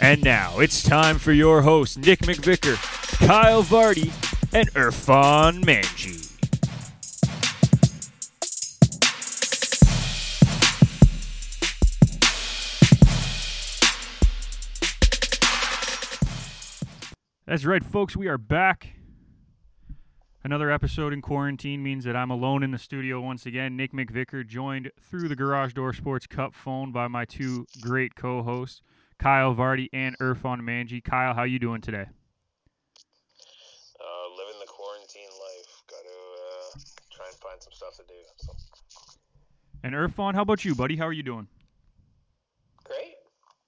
And now it's time for your hosts, Nick McVicker, Kyle Vardy, and Irfan Manji. That's right, folks. We are back. Another episode in quarantine means that I'm alone in the studio once again. Nick McVicker, joined through the Garage Door Sports Cup phone by my two great co-hosts, Kyle Vardy and Irfan Manji. Kyle, how you doing today? Uh, living the quarantine life. Got to uh, try and find some stuff to do. So. And Irfan, how about you, buddy? How are you doing? Great.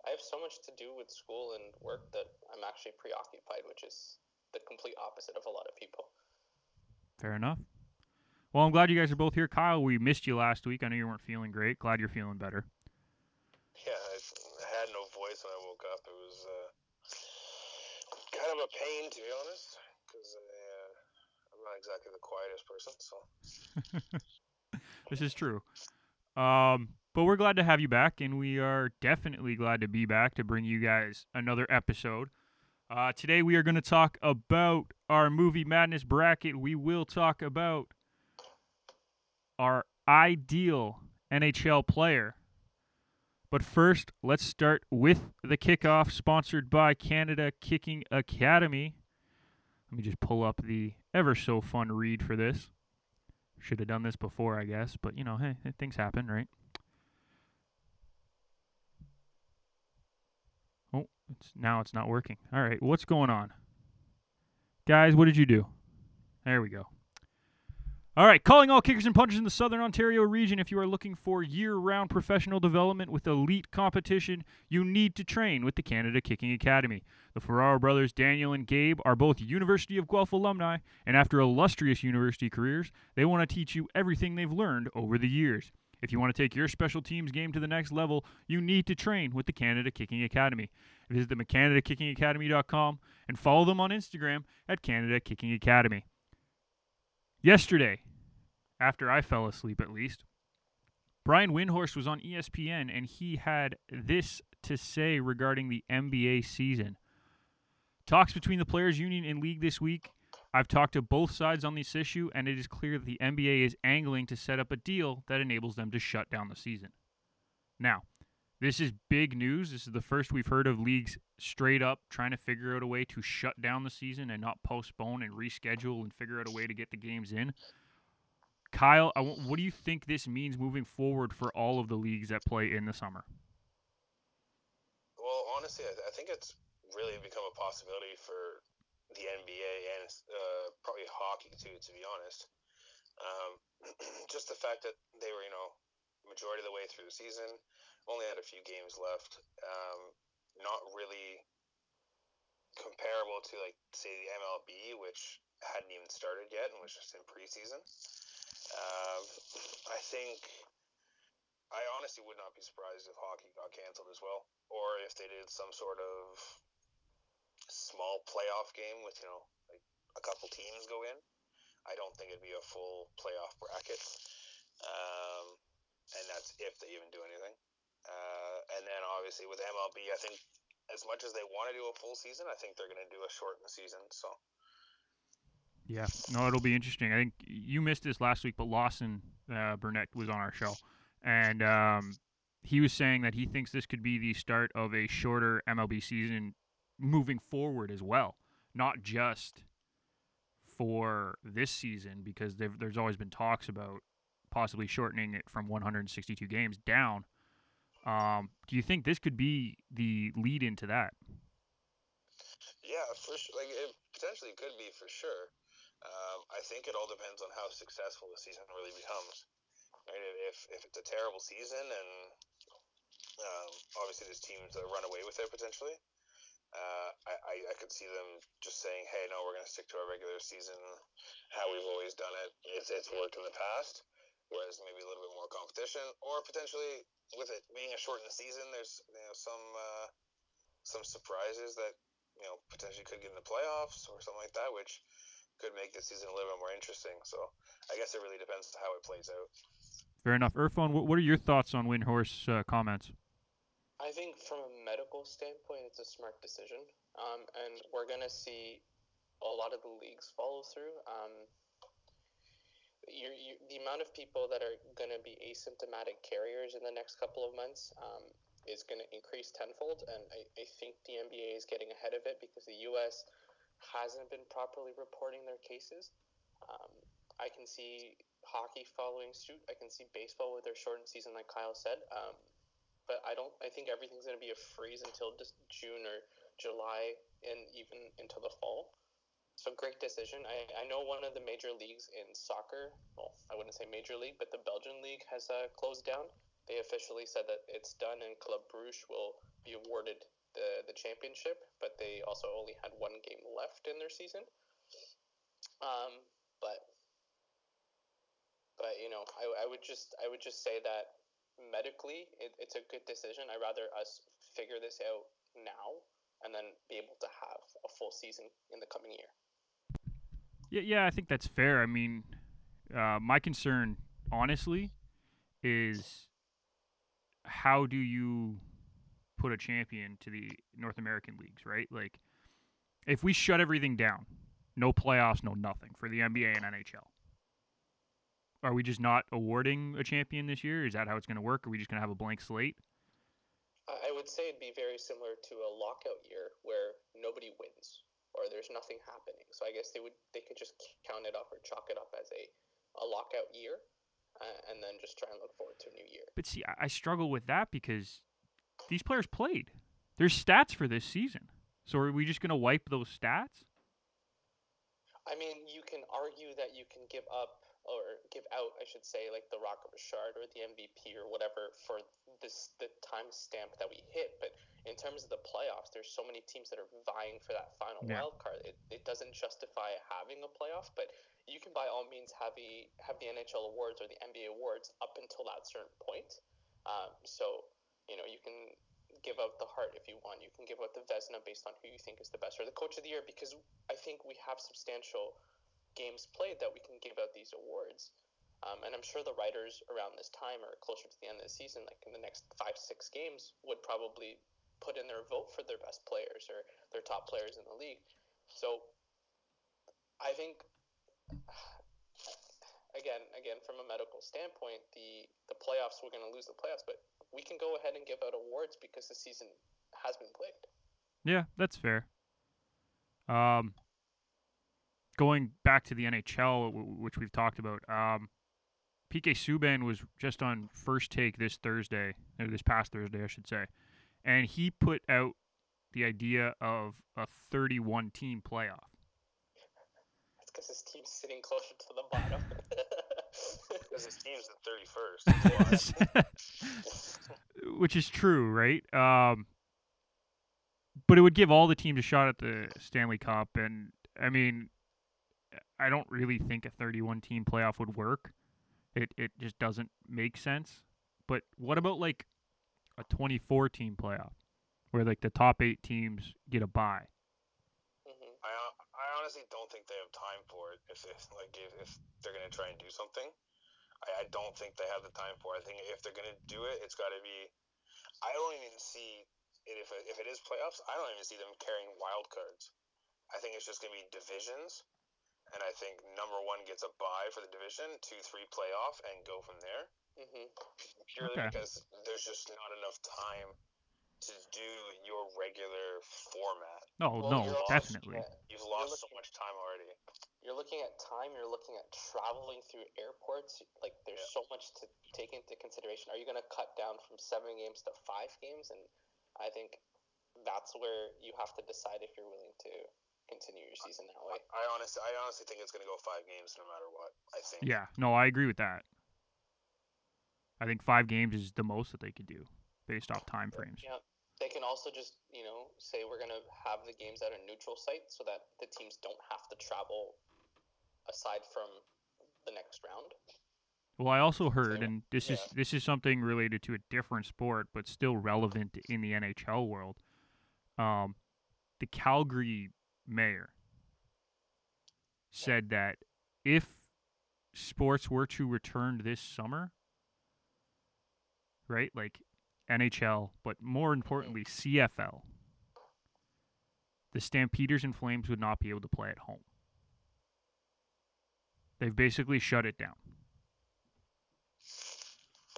I have so much to do with school and work that I'm actually preoccupied, which is the complete opposite of a lot of people. Fair enough. Well, I'm glad you guys are both here. Kyle, we missed you last week. I know you weren't feeling great. Glad you're feeling better. Yeah, I, I had no voice when I woke up. It was uh, kind of a pain, to be honest, because uh, I'm not exactly the quietest person. So this is true. Um, but we're glad to have you back, and we are definitely glad to be back to bring you guys another episode. Uh, today we are going to talk about our movie madness bracket. We will talk about our ideal NHL player. But first, let's start with the kickoff, sponsored by Canada Kicking Academy. Let me just pull up the ever so fun read for this. Should have done this before, I guess, but you know, hey, things happen, right? Oh, it's now it's not working. All right, what's going on? Guys, what did you do? There we go. All right, calling all kickers and punchers in the Southern Ontario region. If you are looking for year round professional development with elite competition, you need to train with the Canada Kicking Academy. The Ferraro brothers, Daniel and Gabe, are both University of Guelph alumni, and after illustrious university careers, they want to teach you everything they've learned over the years. If you want to take your special teams game to the next level, you need to train with the Canada Kicking Academy. Visit them at CanadaKickingAcademy.com and follow them on Instagram at Canada Kicking Academy. Yesterday, after I fell asleep at least, Brian Windhorst was on ESPN and he had this to say regarding the NBA season. Talks between the Players Union and League this week. I've talked to both sides on this issue, and it is clear that the NBA is angling to set up a deal that enables them to shut down the season. Now, this is big news. This is the first we've heard of leagues straight up trying to figure out a way to shut down the season and not postpone and reschedule and figure out a way to get the games in. Kyle, what do you think this means moving forward for all of the leagues that play in the summer? Well, honestly, I, I think it's really become a possibility for the NBA and uh, probably hockey too. To be honest, um, just the fact that they were, you know, majority of the way through the season, only had a few games left, um, not really comparable to like say the MLB, which hadn't even started yet and was just in preseason. Um, I think I honestly would not be surprised if hockey got canceled as well, or if they did some sort of small playoff game with you know like a couple teams go in. I don't think it'd be a full playoff bracket, um, and that's if they even do anything. Uh, and then obviously with MLB, I think as much as they want to do a full season, I think they're going to do a shortened season. So. Yeah, no, it'll be interesting. I think you missed this last week, but Lawson uh, Burnett was on our show, and um, he was saying that he thinks this could be the start of a shorter MLB season moving forward as well, not just for this season, because there's always been talks about possibly shortening it from 162 games down. Um, do you think this could be the lead into that? Yeah, for sure. Like it potentially could be for sure. Um, I think it all depends on how successful the season really becomes. Right? If if it's a terrible season and um, obviously there's teams that run away with it potentially, Uh, I, I, could see them just saying, hey, no, we're going to stick to our regular season, how we've always done it. It's, it's worked in the past, whereas maybe a little bit more competition, or potentially with it being a shortened season, there's you know some uh, some surprises that you know potentially could get in the playoffs or something like that, which could make the season a little bit more interesting. So I guess it really depends on how it plays out. Fair enough. Irfan, what, what are your thoughts on Windhorst uh, comments? I think from a medical standpoint, it's a smart decision, um, and we're gonna see a lot of the leagues follow through. Um, you're, you, the amount of people that are gonna be asymptomatic carriers in the next couple of months um, is gonna increase tenfold, and I, I think the NBA is getting ahead of it because the U.S. hasn't been properly reporting their cases. Um, I can see hockey following suit. I can see baseball with their shortened season, like Kyle said. Um, but I don't. I think everything's going to be a freeze until just June or July, and even until the fall. So great decision. I, I know one of the major leagues in soccer. Well, I wouldn't say major league, but the Belgian league has uh, closed down. They officially said that it's done, and Club Bruges will be awarded the the championship. But they also only had one game left in their season. Um, but but you know, I, I would just I would just say that medically, it, it's a good decision. I'd rather us figure this out now and then be able to have a full season in the coming year. Yeah, yeah, I think that's fair. I mean, uh, my concern, honestly, is how do you put a champion to the North American leagues, right? Like, if we shut everything down, no playoffs, no nothing for the NBA and NHL are we just not awarding a champion this year? Is that how it's going to work? Are we just going to have a blank slate? I would say it'd be very similar to a lockout year where nobody wins or there's nothing happening. So I guess they would they could just count it up or chalk it up as a a lockout year, uh, and then just try and look forward to a new year. But see, I struggle with that because these players played. There's stats for this season. So are we just going to wipe those stats? I mean, you can argue that you can give up or give out, I should say, like the Rocket Richard or the MVP or whatever for this the time stamp that we hit. But in terms of the playoffs, there's so many teams that are vying for that final yeah. wild card. It, it doesn't justify having a playoff, but you can by all means have the have the NHL awards or the NBA awards up until that certain point. Um, so you know you can give out the Hart if you want. You can give out the Vezina based on who you think is the best or the coach of the year because I think we have substantial games played that we can give out these awards. Um, and I'm sure the writers around this time or closer to the end of the season, like in the next five, six games, would probably put in their vote for their best players or their top players in the league. So I think, again, again, from a medical standpoint, the, the playoffs, we're going to lose the playoffs, but we can go ahead and give out awards because the season has been played. Yeah, that's fair. Um, going back to the NHL, which we've talked about, um, PK Subban was just on first take this Thursday, or this past Thursday, I should say, and he put out the idea of a 31 team playoff. That's because his team's sitting closer to the bottom. because his team's the 31st. Which is true, right? Um, but it would give all the teams a shot at the Stanley Cup, and I mean, I don't really think a 31 team playoff would work. It it just doesn't make sense. But what about like a 24 team playoff where like the top 8 teams get a bye? Mm-hmm. I I honestly don't think they have time for it if if like if, if they're going to try and do something. I, I don't think they have the time for it. I think if they're going to do it, it's got to be I don't even see it if if it is playoffs, I don't even see them carrying wild cards. I think it's just going to be divisions and I think number one gets a bye for the division, two, three playoff, and go from there. Mm-hmm. Purely okay. because there's just not enough time to do your regular format. No, well, no, definitely. You've lost looking, so much time already. You're looking at time. You're looking at traveling through airports. Like there's yeah. so much to take into consideration. Are you going to cut down from seven games to five games? And I think that's where you have to decide if you're willing to continue your season that way. I, I honestly, I honestly think it's going to go five games no matter what. I think. Yeah, no, I agree with that. I think five games is the most that they could do based off time frames. Yeah, they can also just you know say we're gonna have the games at a neutral site so that the teams don't have to travel aside from the next round. Well, I also heard, and this is this is something related to a different sport, but still relevant in the NHL world. Um, the Calgary mayor said that if sports were to return this summer, right, like NHL, but more importantly CFL, the Stampeders and Flames would not be able to play at home. They've basically shut it down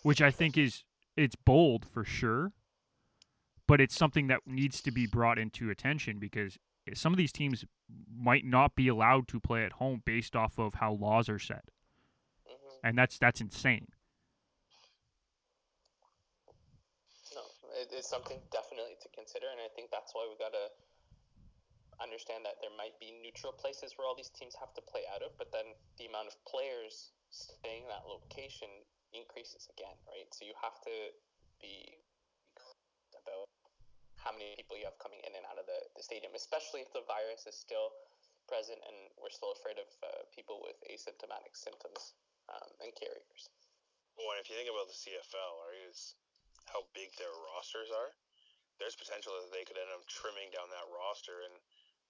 which I think is it's bold for sure, but it's something that needs to be brought into attention because some of these teams might not be allowed to play at home based off of how laws are set, hmm and that's that's insane. No, it, it's something definitely to consider, and I think that's why we gotta understand that there might be neutral places where all these teams have to play out of, but then the amount of players staying in that location increases again, right? So you have to be how many people you have coming in and out of the, the stadium, especially if the virus is still present and we're still afraid of uh, people with asymptomatic symptoms um, and carriers. Well, and if you think about the CFL, right, is how big their rosters are. There's potential that they could end up trimming down that roster and,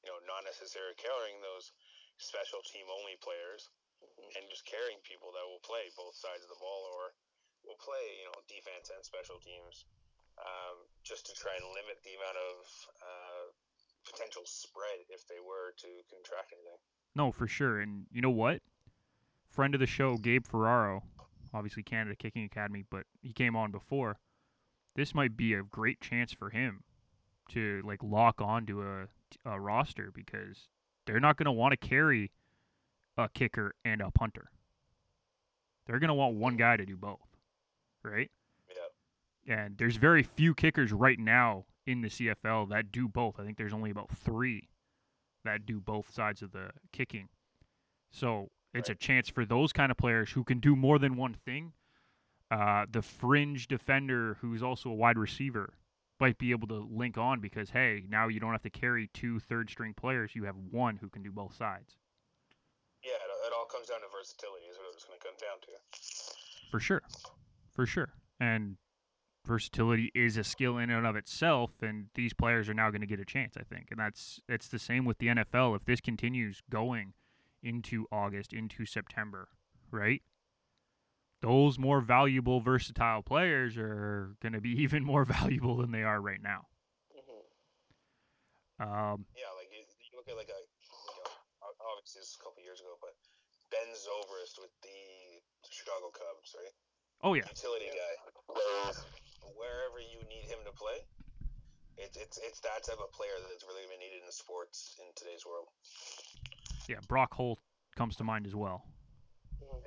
you know, not necessarily carrying those special team only players Mhm. and just carrying people that will play both sides of the ball or will play, you know, defense and special teams, um, just to try and limit the amount of uh, potential spread if they were to contract anything. No, for sure. And you know what? Friend of the show, Gabe Ferraro, obviously Canada Kicking Academy, but he came on before. This might be a great chance for him to like lock onto a, a roster because they're not going to want to carry a kicker and a punter. They're going to want one guy to do both, right? And there's very few kickers right now in the CFL that do both. I think there's only about three that do both sides of the kicking. So it's a chance for those kind of players who can do more than one thing. Uh, the fringe defender who's also a wide receiver might be able to link on because hey, now you don't have to carry two third string players. You have one who can do both sides. Yeah, it, it all comes down to versatility, is what it's going to come down to. For sure. For sure. And versatility is a skill in and of itself and these players are now going to get a chance, I think. And that's it's the same with the NFL if this continues going into August, into September, right? Those more valuable versatile players are going to be even more valuable than they are right now. hmm Um, Yeah, like you, you look at like a, you know, obviously this was a couple years ago, but Ben Zobrist with the Chicago Cubs, right? oh yeah, Utility guy. Whereas wherever you need him to play, it's it's it's that type of player that's really been needed in sports in today's world. yeah. Brock Holt comes to mind as well. hmm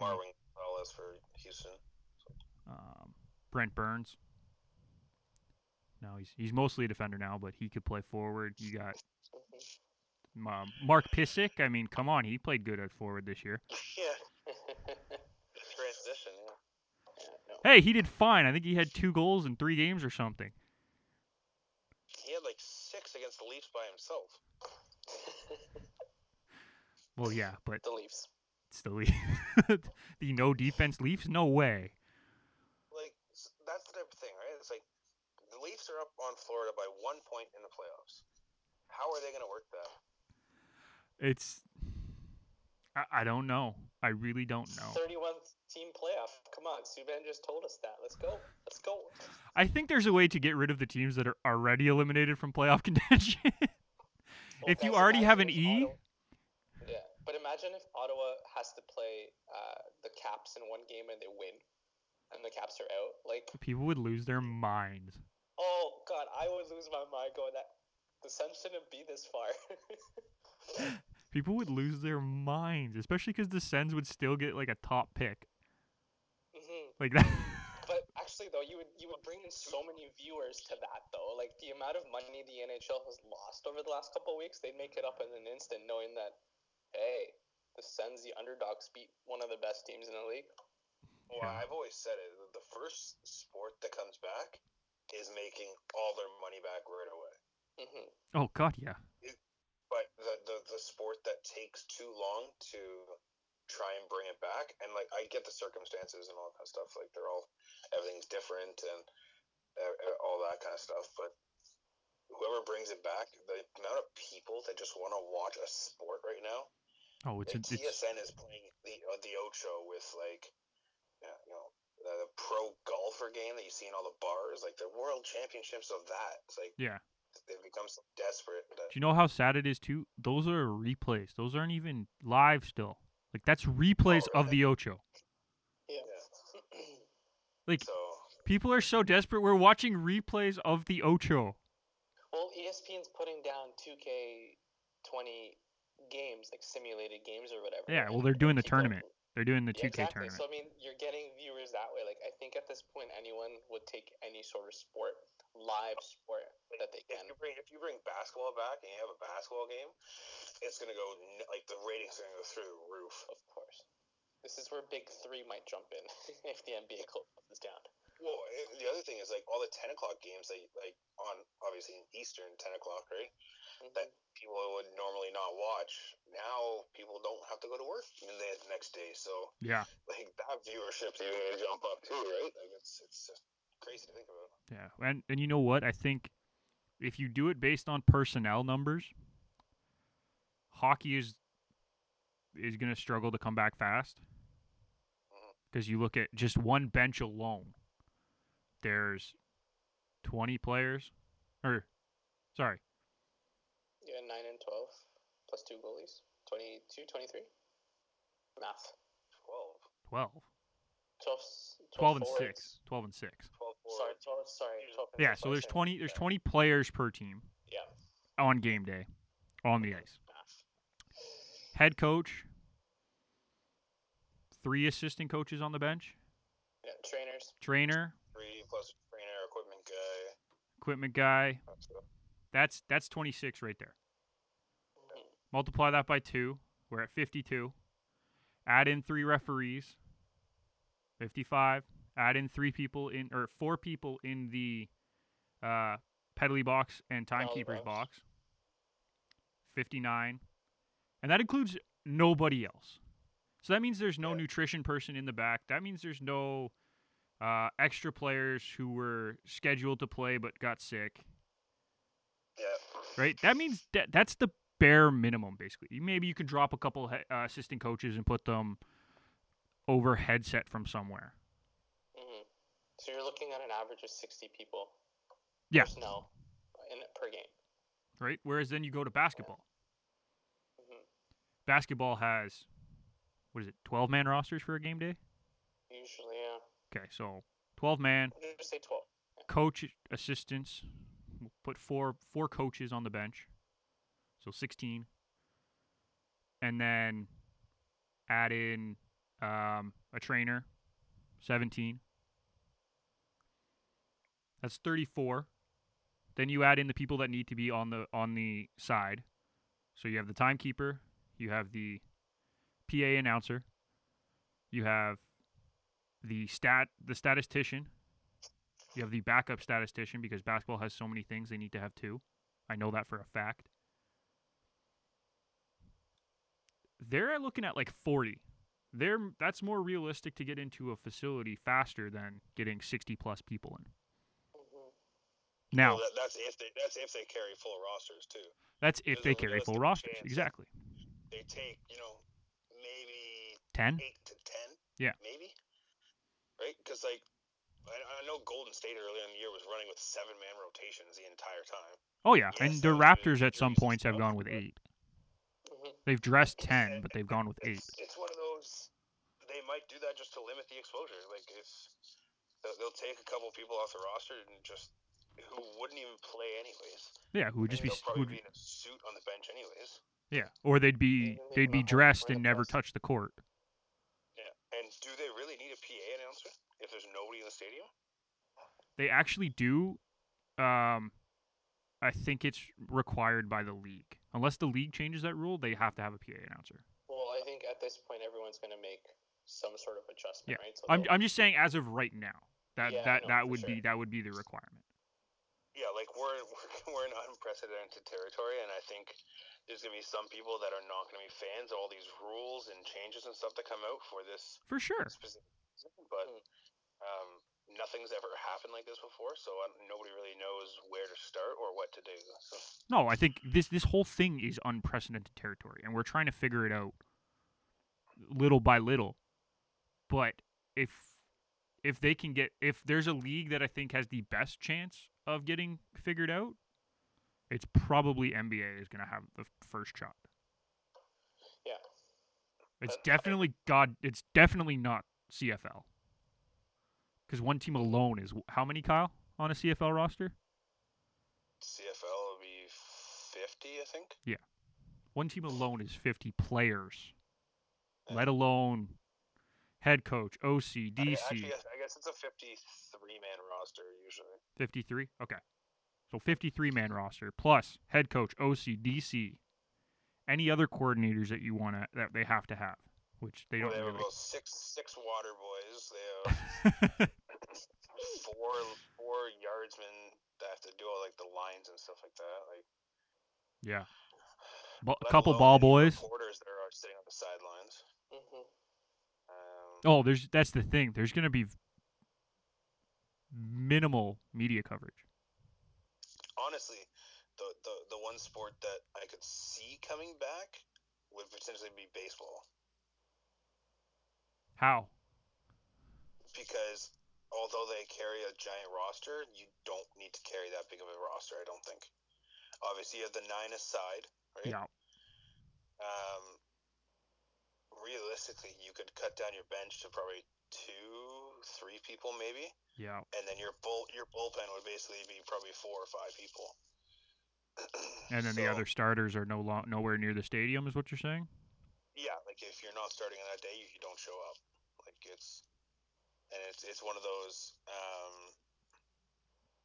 Marwin Gonzalez for Houston. Um, Brent Burns. No, he's he's mostly a defender now, but he could play forward. You got hmm um, Marc Pysyk. I mean, come on, he played good at forward this year. Yeah, transition. Yeah. yeah, no. Hey, he did fine. I think he had two goals in three games or something. He had like six against the Leafs by himself. Well, yeah, but the Leafs. it's the Leafs. the no defense Leafs? No way. Like that's the type of thing, right? It's like the Leafs are up on Florida by one point in the playoffs. How are they going to work that? It's. I, I don't know. I really don't know. 31 team playoff. Come on, Subban just told us that. Let's go. Let's go. I think there's a way to get rid of the teams that are already eliminated from playoff contention. Well, if you already have an E, yeah, but imagine if Ottawa has to play uh, the Caps in one game and they win, and the Caps are out. Like, people would lose their minds. oh god, I would lose my mind going that the Sens shouldn't be this far. People would lose their minds, especially because the Sens would still get like a top pick. Like that. But actually, though, you would you would bring in so many viewers to that, though. Like the amount of money the NHL has lost over the last couple of weeks, they'd make it up in an instant, knowing that, hey, the Sens, the underdogs, beat one of the best teams in the league. Well, Yeah. I've always said it. The first sport that comes back is making all their money back right away. hmm Oh God, yeah. But the, the the sport that takes too long to try and bring it back, and like I get the circumstances and all that stuff. Like they're all everything's different and uh, uh, all that kind of stuff. But whoever brings it back, the amount of people that just want to watch a sport right now. Oh, it's Like, a, it's TSN is playing the uh, the Ocho with like, yeah, you know, the, the pro golfer game that you see in all the bars, like the World Championships of that. It's like yeah. they've become so desperate that Do you know how sad it is too? Those are replays. Those aren't even live still. Like that's replays oh, of the Ocho. Yeah. Like so. people are so desperate. We're watching replays of the Ocho. well, ESPN's putting down 2K20 games, like simulated games or whatever. Yeah, well, they're doing the tournament. They're doing the Yeah, 2K exactly. tournament. So I mean, you're getting viewers that way. Like I think at this point, anyone would take any sort of sport, live sport that they If can. you bring if you bring basketball back and you have a basketball game, it's gonna go like the ratings are gonna go through the roof. Of course. This is where Big Three might jump in if the NBA closes down. Well, eh, the other thing is like all the ten o'clock games that like on obviously in Eastern ten o'clock, right? Mhm. That people would normally not watch. Now people don't have to go to work in the next day, so Yeah, like that viewership's even gonna jump up too, right? Like it's it's just crazy to think about. Yeah. And and you know what? I think if you do it based on personnel numbers, hockey is is going to struggle to come back fast. Uh-huh. Because you look at just one bench alone, there's 20 players, or sorry, Yeah, nine and twelve plus two goalies. 22, 23? Math. 12, 12, 12, s- 12 and forwards. 6, 12 and 6. 12 Sorry, forwards. 12, sorry. 12 and Yeah, so there's 20 there's Yeah. 20 players per team Yeah. on game day on the ice. Math. Head coach, three assistant coaches on the bench, Yeah, trainers. trainer, Three plus trainer, equipment guy. equipment guy. That's. That's that's 26 right there. Mhm. Multiply that by 2, we're at 52. Add in 3 referees, 55. Add in 3 people in or 4 people in the uh penalty box and timekeeper's box. box. 59. And that includes nobody else. So that means there's no Yeah. nutrition person in the back. That means there's no uh, extra players who were scheduled to play but got sick. Yeah. right? That means that that's the bare minimum, basically. Maybe you can drop a couple uh, assistant coaches and put them over headset from somewhere. Mm-hmm. So you're looking at an average of 60 people. Yeah. Personnel in, per game. right? Whereas then you go to basketball. hmm Basketball has what is it, twelve man rosters for a game day? Usually, yeah. Okay, so twelve man, Just say 12. coach assistants. We'll put four four coaches on the bench, so sixteen, and then add in um, a trainer, seventeen. That's thirty-four. Then you add in the people that need to be on the on the side. So you have the timekeeper, you have the PA announcer, you have the stat the statistician, you have the backup statistician because basketball has so many things they need to have two. I know that for a fact. They're looking at like 40. They're that's more realistic to get into a facility faster than getting 60 plus people in. hmm Now, Well, that, that's if they that's if they carry full rosters too. that's if there's they carry full rosters. Exactly. They take you know maybe 10? eight to ten. Yeah. Maybe. Right, because like I, I know Golden State earlier in the year was running with seven man rotations the entire time. Oh yeah, Yes, and the was due to Raptors at some points have gone with but- 8. hmm They've dressed 10, but they've gone with 8. It's, it's one of. They might do that just to limit the exposure. Like if they'll, they'll take a couple people off the roster and just who wouldn't even play anyways. Yeah, who would just be they'll probably who'd, be in a suit on the bench anyways. yeah, or they'd be Even they'd be leave them out dressed and never touch the court. Yeah. And do they really need a PA announcer if there's nobody in the stadium? They actually do. Um, I think it's required by the league. Unless the league changes that rule, they have to have a PA announcer. Well, I think at this point everyone's going to make some sort of adjustment, Yeah. right? So I'm I'm just saying as of right now. That Yeah, that know, that would be that would be the requirement. yeah, like we're we're in unprecedented territory, and I think there's gonna be some people that are not gonna be fans of all these rules and changes and stuff that come out for this For sure. specific but um, nothing's ever happened like this before, so uh, nobody really knows where to start or what to do. So No, I think this this whole thing is unprecedented territory, and we're trying to figure it out little by little. But if if they can get if there's a league that I think has the best chance of getting figured out, it's probably NBA is going to have the first shot. Yeah. It's uh, But definitely God. It's definitely not CFL. Because one team alone is how many Kyle on a CFL roster? CFL will be fifty, I think. Yeah. One team alone is 50 players, Yeah. let alone head coach, OC, I- DC. Actually, I guess it's a fifty-three man roster usually. 53? Okay. So 53 man roster plus head coach, OC, DC. Any other coordinators that you want to that they have to have, which they Well, don't they have really. about six six water boys. They have four four yardsmen that have to do all like the lines and stuff like that. Like yeah. Ba- a couple alone ball boys. reporters that are sitting on the sidelines. hmm Um, Oh, there's that's the thing. There's going to be minimal media coverage. honestly, the, the the one sport that I could see coming back would potentially be baseball How? because although they carry a giant roster, you don't need to carry that big of a roster. I don't think. Obviously, you have the nine aside, right? Yeah. Um, realistically, you could cut down your bench to probably two, three people, maybe, Yeah. and then your bull your bullpen would basically be probably four or five people. And then the other starters are no lo- nowhere near the stadium is what you're saying? yeah, like if you're not starting on that day, you, you don't show up. Like it's, and it's it's one of those. Um,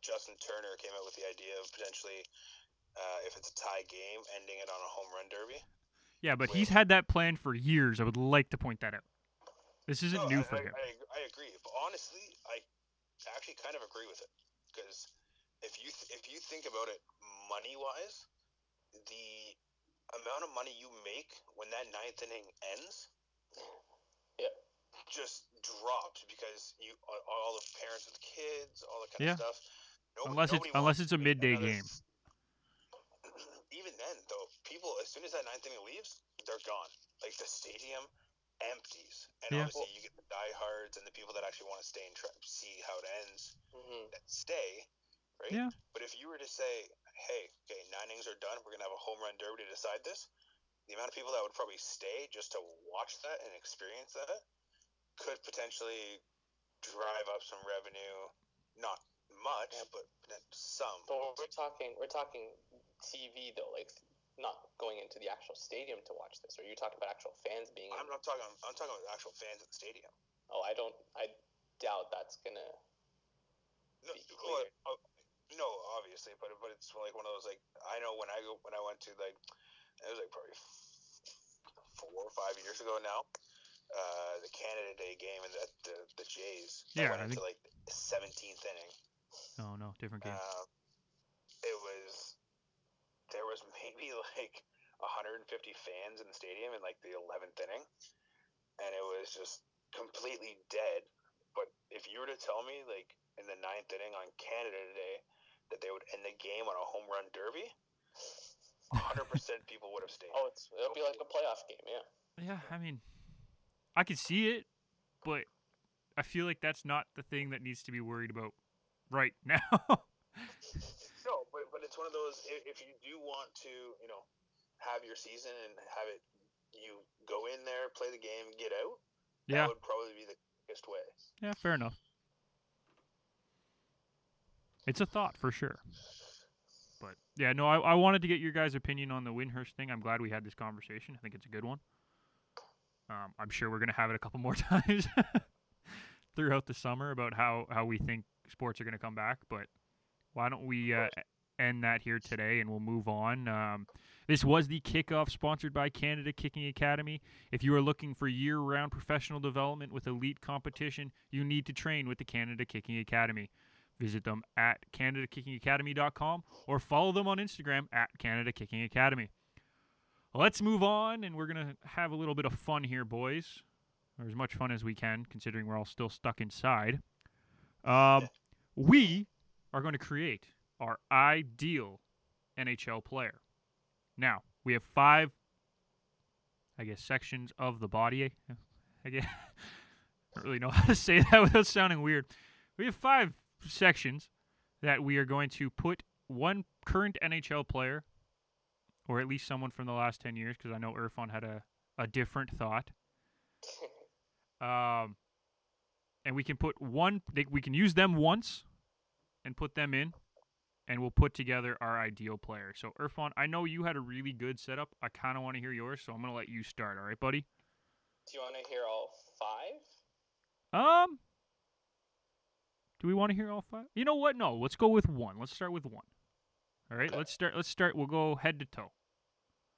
Justin Turner came out with the idea of potentially, uh, if it's a tie game, ending it on a home run derby. Yeah, but he's had that plan for years. I would like to point that out. This isn't No, new I, for I, him. I, I agree, but honestly, I actually kind of agree with it because if you th- if you think about it money wise, the amount of money you make when that ninth inning ends, Yep. just drops because you all, all the parents with kids, all that kind Yeah. of stuff. Nobody, Unless it's- unless it's a midday game. s- Even then, though, people as soon as that ninth inning leaves, they're gone. Like the stadium empties, and Yeah. obviously you get the diehards and the people that actually want to stay and try see how it ends hmm that stay, right? Yeah. But if you were to say, hey, okay, nine innings are done, we're gonna have a home run derby to decide this, the amount of people that would probably stay just to watch that and experience that could potentially drive up some revenue. Not much, Yeah. but some. But we're talking we're talking TV though, like not going into the actual stadium to watch this. Or you talking about actual fans being? I'm not talking. I'm talking about actual fans at the stadium. oh, I don't. I doubt that's gonna. No, Be well, clear. uh, no, obviously, but but it's like one of those like I know when I go when I went to like it was like probably f- four or five years ago now. Uh, the Canada Day game and the the, the Jays. Yeah, I went I into think- like seventeenth inning. Oh no, different game. Um, it was there was maybe like 150 fans in the stadium in like the 11th inning, and it was just completely dead. But if you were to tell me like in the ninth inning on Canada today that they would end the game on a home run derby, 100% people would have stayed. Oh, it's it'll be like a playoff game. Yeah. Yeah, I mean, I can see it, but I feel like that's not the thing that needs to be worried about right now. No, but but it's one of those. i- If you do want to, you know, have your season and have it, you go in there, play the game, get out. yeah, That would probably be the quickest way. yeah, fair enough. It's a thought for sure. But yeah, no, I, I wanted to get your guys' opinion on the Windhorst thing. I'm glad we had this conversation. I think it's a good one. Um, I'm sure we're gonna have it a couple more times throughout the summer about how, how we think sports are gonna come back. But why don't we uh, end that here today and we'll move on. Um, this was the kickoff sponsored by Canada Kicking Academy. If you are looking for year round professional development with elite competition, you need to train with the Canada Kicking Academy. visit them at CanadaKickingAcademy.com or follow them on Instagram at Canada Kicking Academy. Let's move on, and we're going to have a little bit of fun here, boys. Or as much fun as we can, considering we're all still stuck inside. Um, we are going to create our ideal NHL player. Now, we have five, I guess, sections of the body. I guess. I don't really know how to say that without sounding weird. We have five sections that we are going to put one current NHL player, or at least someone from the last 10 years, because I know Irfan had a, a different thought. Um, and we can put one, they, we can use them once and put them in, and we'll put together our ideal player. So, Irfan, I know you had a really good setup. I kind of want to hear yours, so I'm going to let you start. All right, buddy? Do you want to hear all five? Um, do we want to hear all five? You know what? No, let's go with one. Let's start with one. All right, Okay. let's start. Let's start. We'll go head to toe.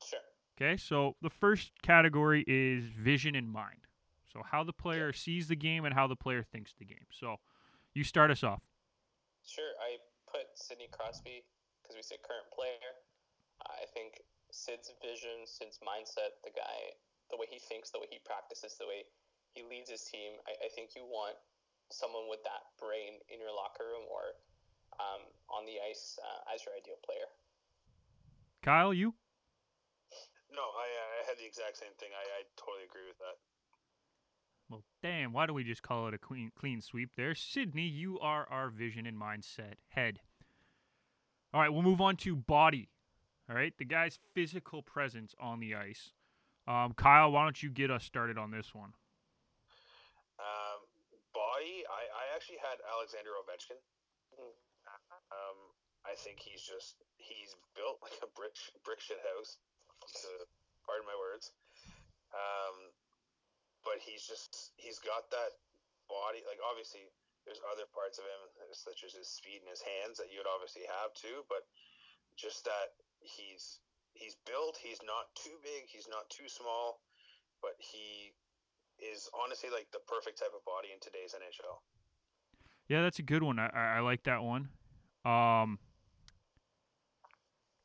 Sure. Okay, so the first category is vision and mind. So how the player sees the game and how the player thinks the game. So you start us off. Sure. I put Sidney Crosby because we said current player. I think Sid's vision, Sid's mindset, the guy, the way he thinks, the way he practices, the way he leads his team. I, I think you want someone with that brain in your locker room or um, on the ice uh, as your ideal player. Kyle, you? No, I, I had the exact same thing. I, I totally agree with that. Well, damn, why don't we just call it a clean clean sweep there? Sidney, you are our vision and mindset head. All right, we'll move on to body. All right, the guy's physical presence on the ice. Um, Kyle, why don't you get us started on this one? Um, body, I, I actually had Alexander Ovechkin. Um, I think he's just he's built like a brick brick shit house. To pardon my words. Um, but he's just he's got that body. Like obviously, there's other parts of him such as his speed and his hands that you would obviously have too. But just that he's he's built. He's not too big. He's not too small. But he is honestly like the perfect type of body in today's NHL. Yeah, that's a good one. I, I, I like that one. Um,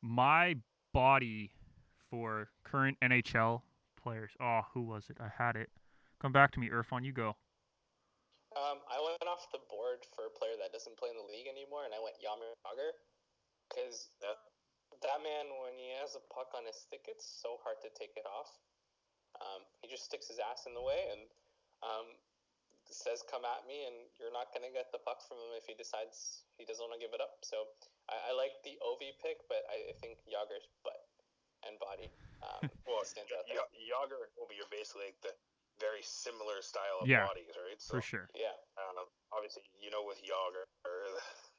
my body for current NHL players. Oh, who was it? I had it. Come back to me, Irfan. You go. Um, I went off the board for a player that doesn't play in the league anymore, and I went Yamir Jagr because Yeah. that man, when he has a puck on his stick, it's so hard to take it off. Um, he just sticks his ass in the way and um, says, "Come at me," and you're not gonna get the puck from him if he decides he doesn't want to give it up. So I, I like the Ov pick, but I, I think Jagr's butt and body um, Well, stands out there. Y- Jagr and Ovi are basically like the very similar style of Yeah, bodies, right? So, For sure. Yeah, um, obviously, you know, with Jagr,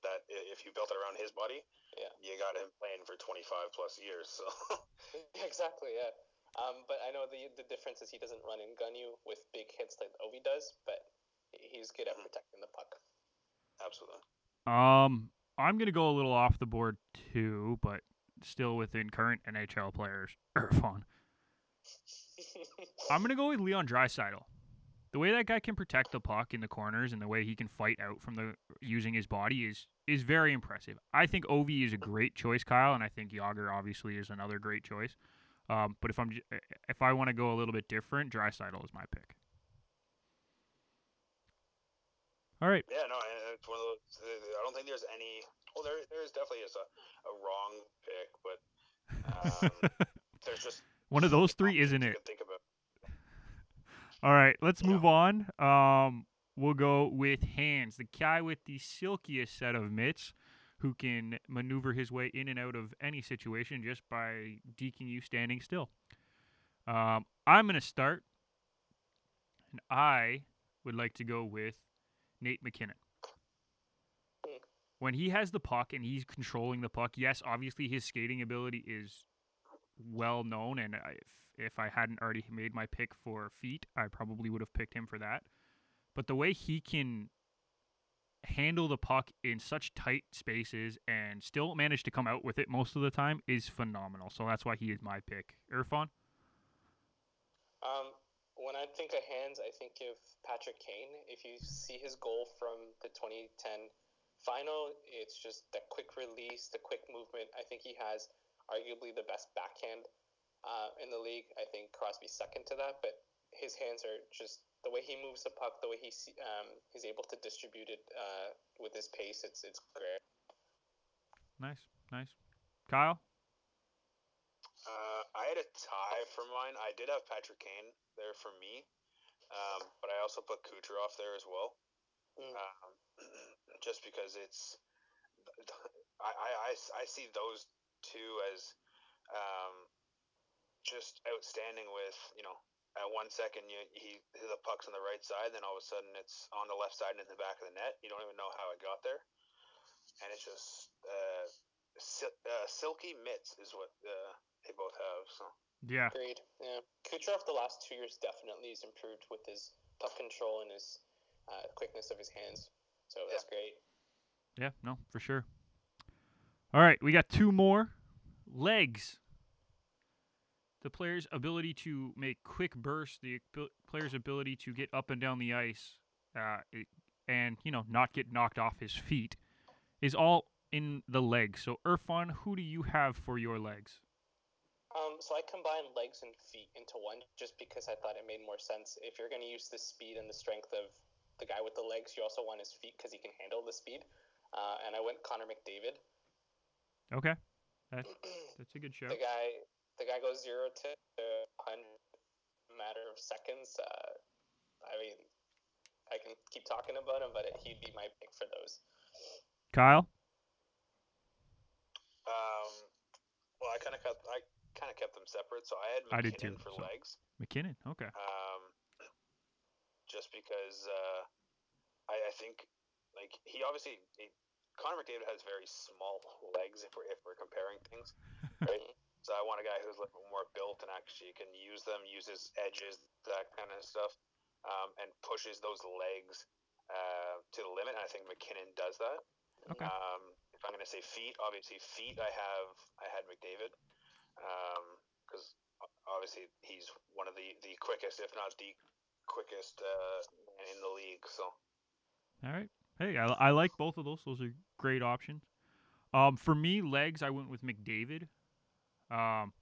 that if you built it around his body, Yeah. you got him playing for 25 plus years. So, exactly. Yeah. Um, but I know the the difference is he doesn't run and gun you with big hits like Ovi does, but he's good at Mhm. protecting the puck. absolutely. Um, I'm gonna go a little off the board too, but still within current NHL players. Irfan. I'm gonna go with Leon Draisaitl. The way that guy can protect the puck in the corners and the way he can fight out from the using his body is is very impressive. I think Ovi is a great choice, Kyle, and I think Jagr obviously is another great choice. Um, but if I'm if I want to go a little bit different, Draisaitl is my pick. All right, Yeah, no, it's one of those. I don't think there's any. Well, there there is definitely is a, a wrong pick, but um, there's just one of those three, isn't it? Think about. All right, let's move on. Um, we'll go with hands, the guy with the silkiest set of mitts, who can maneuver his way in and out of any situation just by deking you standing still. Um, I'm gonna start, and I would like to go with Nate MacKinnon. When he has the puck and he's controlling the puck, yes, obviously his skating ability is well known, and if if I hadn't already made my pick for feet, I probably would have picked him for that. But the way he can handle the puck in such tight spaces and still manage to come out with it most of the time is phenomenal. So that's why he is my pick. Irfan? Um, when I think of hands, I think of Patrick Kane. If you see his goal from the 2010 final, it's just the quick release, the quick movement. I think he has arguably the best backhand uh, in the league. I think Crosby's second to that, but his hands are just the way he moves the puck, the way he um, he's able to distribute it uh, with his pace. It's it's great. Nice, nice. Kyle. Uh, I had a tie for mine. I did have Patrick Kane there for me, um, but I also put Kucherov there as well. Mm. Um, just because it's, I, I, I see those two as um, just outstanding with you know at one second you, he the puck's on the right side, then all of a sudden it's on the left side and in the back of the net. You don't even know how it got there, and it's just uh, sil- uh, silky mitts is what uh, they both have. So yeah, agreed. Yeah, Kucherov the last two years definitely has improved with his puck control and his uh, quickness of his hands. So that's yeah. great. Yeah, no, for sure. All right, we got two more legs. The player's ability to make quick bursts, the player's ability to get up and down the ice, uh, and you know not get knocked off his feet, is all in the legs. So Irfan, who do you have for your legs? Um, so I combined legs and feet into one just because I thought it made more sense. If you're going to use the speed and the strength of the guy with the legs, you also want his feet because he can handle the speed. Uh, and I went Connor McDavid. Okay, that's that's a good show. The guy, the guy goes zero to hundred matter of seconds. Uh, I mean, I can keep talking about him, but it, he'd be my pick for those. Kyle. Um, well, I kind of kept I kind of kept them separate, so I had MacKinnon I did too, for so. legs. MacKinnon, okay. Um, just because uh, I, I think like he obviously he, Connor McDavid has very small legs if we're if we're comparing things, right? so I want a guy who's a little more built and actually can use them, uses edges, that kind of stuff, um, and pushes those legs uh, to the limit. And I think MacKinnon does that. Okay. Um, if I'm going to say feet, obviously feet, I have I had McDavid because um, obviously he's one of the the quickest, if not the quickest uh, in the league. So. All right. Hey, I, I like both of those. Those are great options. Um, for me, legs, I went with McDavid. Um,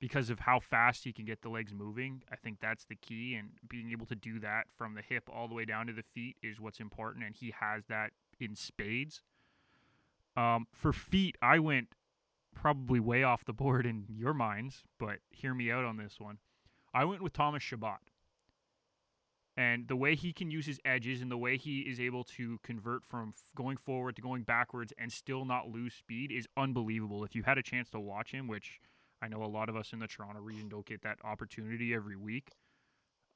because of how fast he can get the legs moving. I think that's the key, and being able to do that from the hip all the way down to the feet is what's important, and he has that in spades. Um, for feet, I went probably way off the board in your minds, but hear me out on this one. I went with Thomas Chabot and the way he can use his edges and the way he is able to convert from going forward to going backwards and still not lose speed is unbelievable. If you had a chance to watch him, which I know a lot of us in the Toronto region don't get that opportunity every week,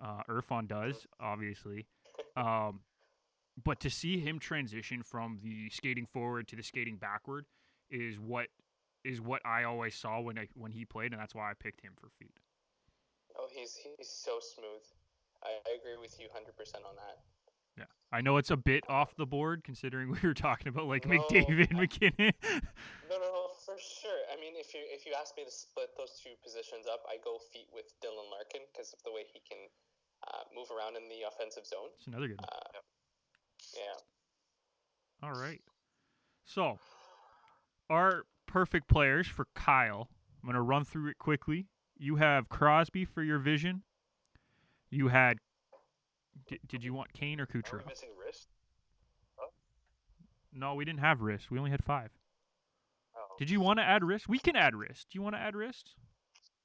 uh, Irfan does, obviously. Um, but to see him transition from the skating forward to the skating backward is what is what I always saw when I when he played, and that's why I picked him for feet. Oh, he's he's so smooth. I, I agree with you 100% on that. Yeah, I know it's a bit off the board considering we were talking about like no, McDavid, I, MacKinnon. no, no, no, for sure. I mean, if you if you ask me to split those two positions up, I go feet with Dylan Larkin because of the way he can uh, move around in the offensive zone. It's another good one. Uh, yeah. All right. So, our perfect players for Kyle. I'm going to run through it quickly. You have Crosby for your vision. You had. Did, did you want Kane or Kucherov? Are we missing wrist? Oh. No, we didn't have wrist. We only had five. Oh. Did you want to add wrist? We can add wrist. Do you want to add wrist?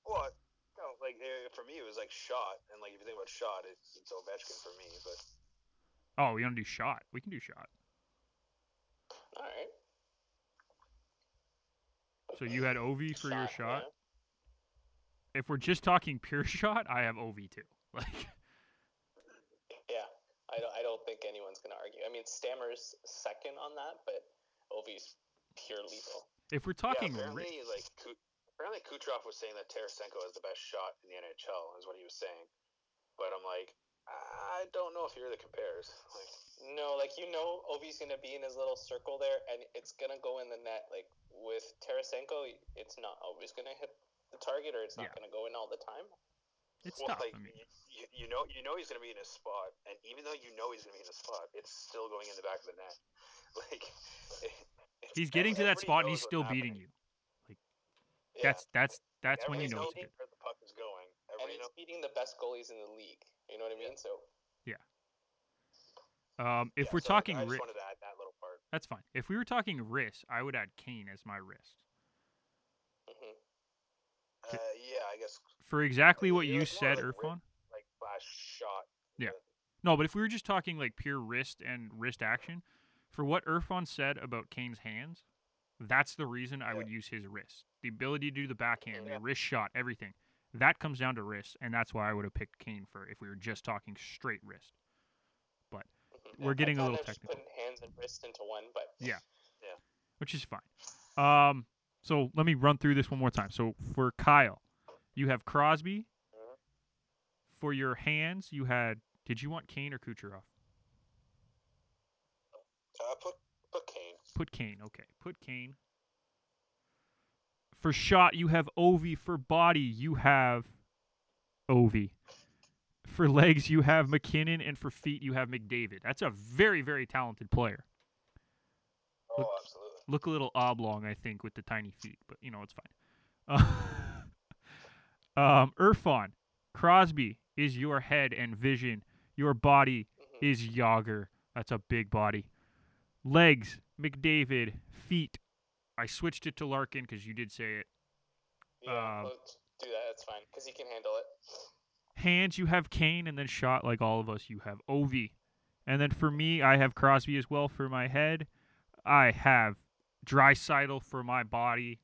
Well, no, like uh, for me, it was like shot, and like if you think about shot, it's, it's Ovechkin for me. But oh, we want to do shot. We can do shot. All right. So you had Ovi for shot, your shot. Yeah. If we're just talking pure shot, I have Ovi too. Like, yeah, I don't, I don't think anyone's gonna argue. I mean, Stammer's second on that, but Ovi's pure lethal. If we're talking, yeah, apparently, like apparently Kucherov was saying that Tarasenko is the best shot in the NHL, is what he was saying. But I'm like, I don't know if he really compares. Like, no, like you know, Ovi's gonna be in his little circle there, and it's gonna go in the net. Like with Tarasenko, it's not always gonna hit the target, or it's not yeah. gonna go in all the time. It's well, tough. Like, I mean. you, you know, you know he's going to be in a spot, and even though you know he's going to be in a spot, it's still going in the back of the net. like it's- He's getting to that spot and he's what's still beating happening. you. Yeah. That's that's that's when you know it's knowing good. where the puck is going. and he's knows. beating the best goalies in the league. You know what I mean? So yeah. Um, if Yeah, we're so talking I just wanted to add that little part. that's fine. If we were talking wrist, I would add Kane as my wrist mhm. Uh, yeah, I guess for exactly what you said, Irfan. like last shot. Yeah. No, but if we were just talking like pure wrist and wrist action, for what Irfan said about Kane's hands, that's the reason I would use his wrist. The ability to do the backhand, the wrist shot, everything. That comes down to wrist, and that's why I would have picked Kane for if we were just talking straight wrist. But We're getting a little technical. Putting hands and wrist into one, but yeah. which is fine. Um, so let me run through this one more time. So for Kyle, you have Crosby. Mhm. For your hands, you had. Did you want Kane or Kucherov? Uh, put put Kane. Put Kane. Okay, put Kane. For shot, you have Ovi. For body, you have Ovi. For legs, you have MacKinnon, and for feet, you have McDavid. That's a very, very talented player. Oh, Look- absolutely. look a little oblong, I think, with the tiny feet, but you know it's fine. Uh, um, Irfan, Crosby is your head and vision. Your body mhm. is Jagr. That's a big body. Legs, McDavid. Feet, I switched it to Larkin because you did say it. yeah, um, do that. That's fine because he can handle it. Hands, you have Kane, and then shot like all of us, you have Ovi. And then for me, I have Crosby as well for my head. I have Draisaitl for my body.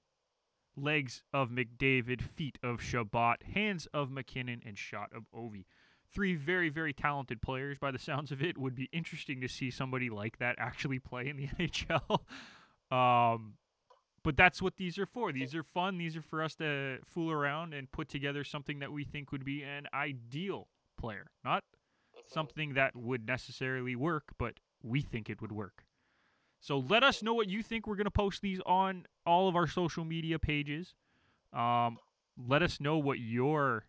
Legs of McDavid, feet of Chabot, hands of MacKinnon, and shot of Ovi. Three very, very talented players by the sounds of it. Would be interesting to see somebody like that actually play in the NHL. Um, but that's what these are for. These are fun. These are for us to fool around and put together something that we think would be an ideal player, not Mhm. something that would necessarily work, but we think it would work. So let us know what you think. We're going to post these on all of our social media pages. Um, let us know what your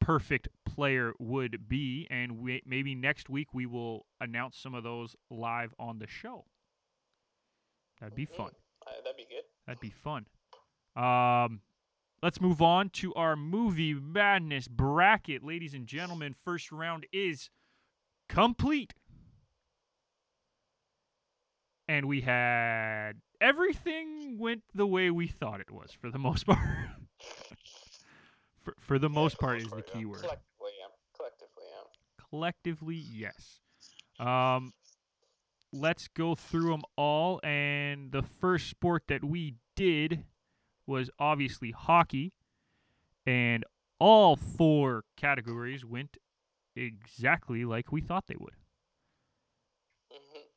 perfect player would be, and we, maybe next week we will announce some of those live on the show. That'd be Mhm. fun. Uh, that'd be good. That'd be fun. Um, let's move on to our movie madness bracket, ladies and gentlemen. First round is complete, and we had everything went the way we thought it was for the most part. for, for the Yeah, most part is the part, yeah. key word. Collectively, yeah. Collectively, yeah. Collectively, yes. Um, let's go through them all. And the first sport that we did was obviously hockey. And all four categories went exactly like we thought they would.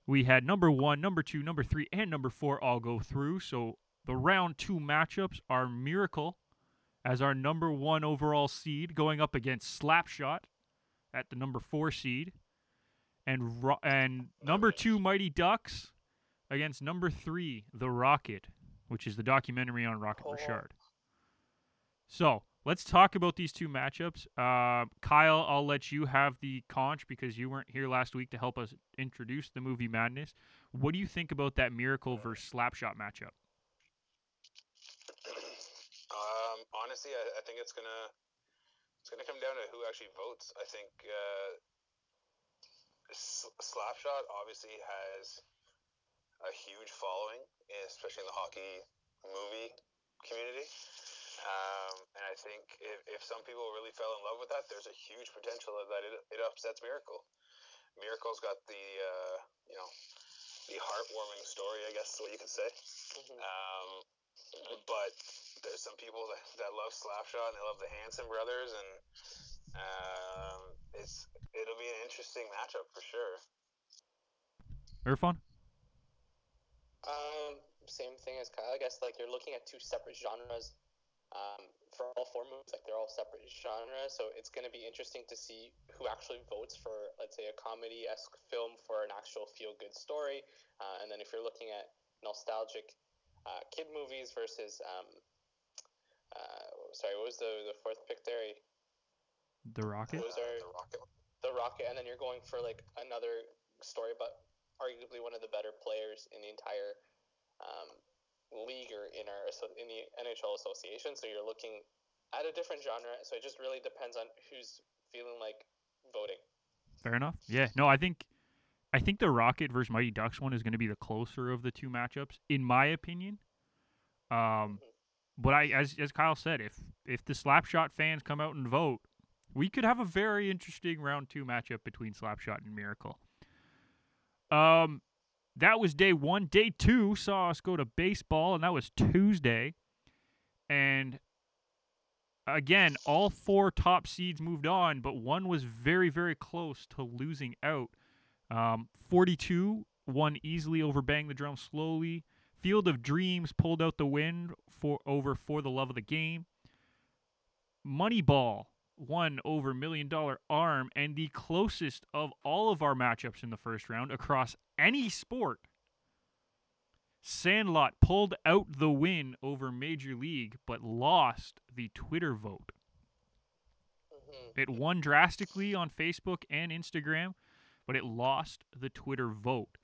We had number one, number two, number three, and number four all go through. So the round two matchups are Miracle as our number one overall seed going up against Slapshot at the number four seed, and Ro- and number two Mighty Ducks against number three The Rocket, which is the documentary on Rocket Oh. Richard. So let's talk about these two matchups. Uh, Kyle, I'll let you have the conch because you weren't here last week to help us introduce the movie Madness. What do you think about that Miracle versus Slapshot matchup? Um, honestly, I, I think it's gonna it's gonna come down to who actually votes. I think uh, Slapshot obviously has a huge following, especially in the hockey movie community. Um, I think if, if some people really fell in love with that, there's a huge potential that it, it upsets Miracle. Miracle's got the uh, you know the heartwarming story, I guess is what you could say. hmm Um, but there's some people that, that love Slapshot and they love the Hanson brothers, and um, it's it'll be an interesting matchup for sure. Irfan? Um, same thing as Kyle. I guess like you're looking at two separate genres. Um, for all four movies, like they're all separate genres, so it's gonna be interesting to see who actually votes for, let's say, a comedy-esque film for an actual feel-good story, uh, and then if you're looking at nostalgic uh, kid movies versus, um, uh, sorry, what was the the fourth pick there? The Rocket? Those are the Rocket. the Rocket, and then you're going for like another story but arguably one of the better players in the entire um, league or in our in the NHL association. So you're looking at a different genre. So it just really depends on who's feeling like voting. Fair enough. Yeah. No, I think I think the Rocket versus Mighty Ducks one is going to be the closer of the two matchups, in my opinion. Um, mm-hmm. but I, as as Kyle said, if if the Slapshot fans come out and vote, we could have a very interesting round two matchup between Slapshot and Miracle. Um, that was day one. Day two saw us go to baseball, and that was Tuesday. And again, all four top seeds moved on, but one was very, very close to losing out. Um, 42 won easily over Bang the Drum Slowly. Field of Dreams pulled out the win for over For the Love of the Game. Moneyball won over Million Dollar Arm, and the closest of all of our matchups in the first round across any sport. Sandlot pulled out the win over Major League, but lost the Twitter vote. Mm-hmm. It won drastically on Facebook and Instagram, but it lost the Twitter vote.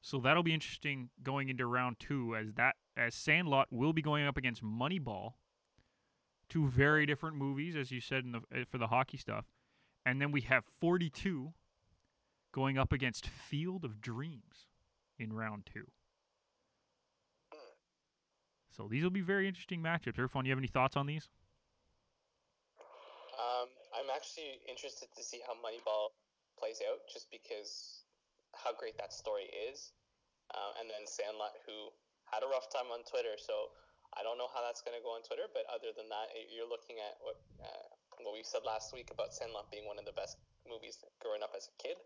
So that'll be interesting going into round two, as that as Sandlot will be going up against Moneyball, two very different movies, as you said in the uh, for the hockey stuff, and then we have 42 going up against Field of Dreams in round two. So these will be very interesting matchups. Irfan, you have any thoughts on these? Um, I'm actually interested to see how Moneyball plays out, just because how great that story is. Uh, and then Sandlot, who had a rough time on Twitter, so I don't know how that's going to go on Twitter, but other than that, you're looking at what uh, what we said last week about Sandlot being one of the best movies growing up as a kid.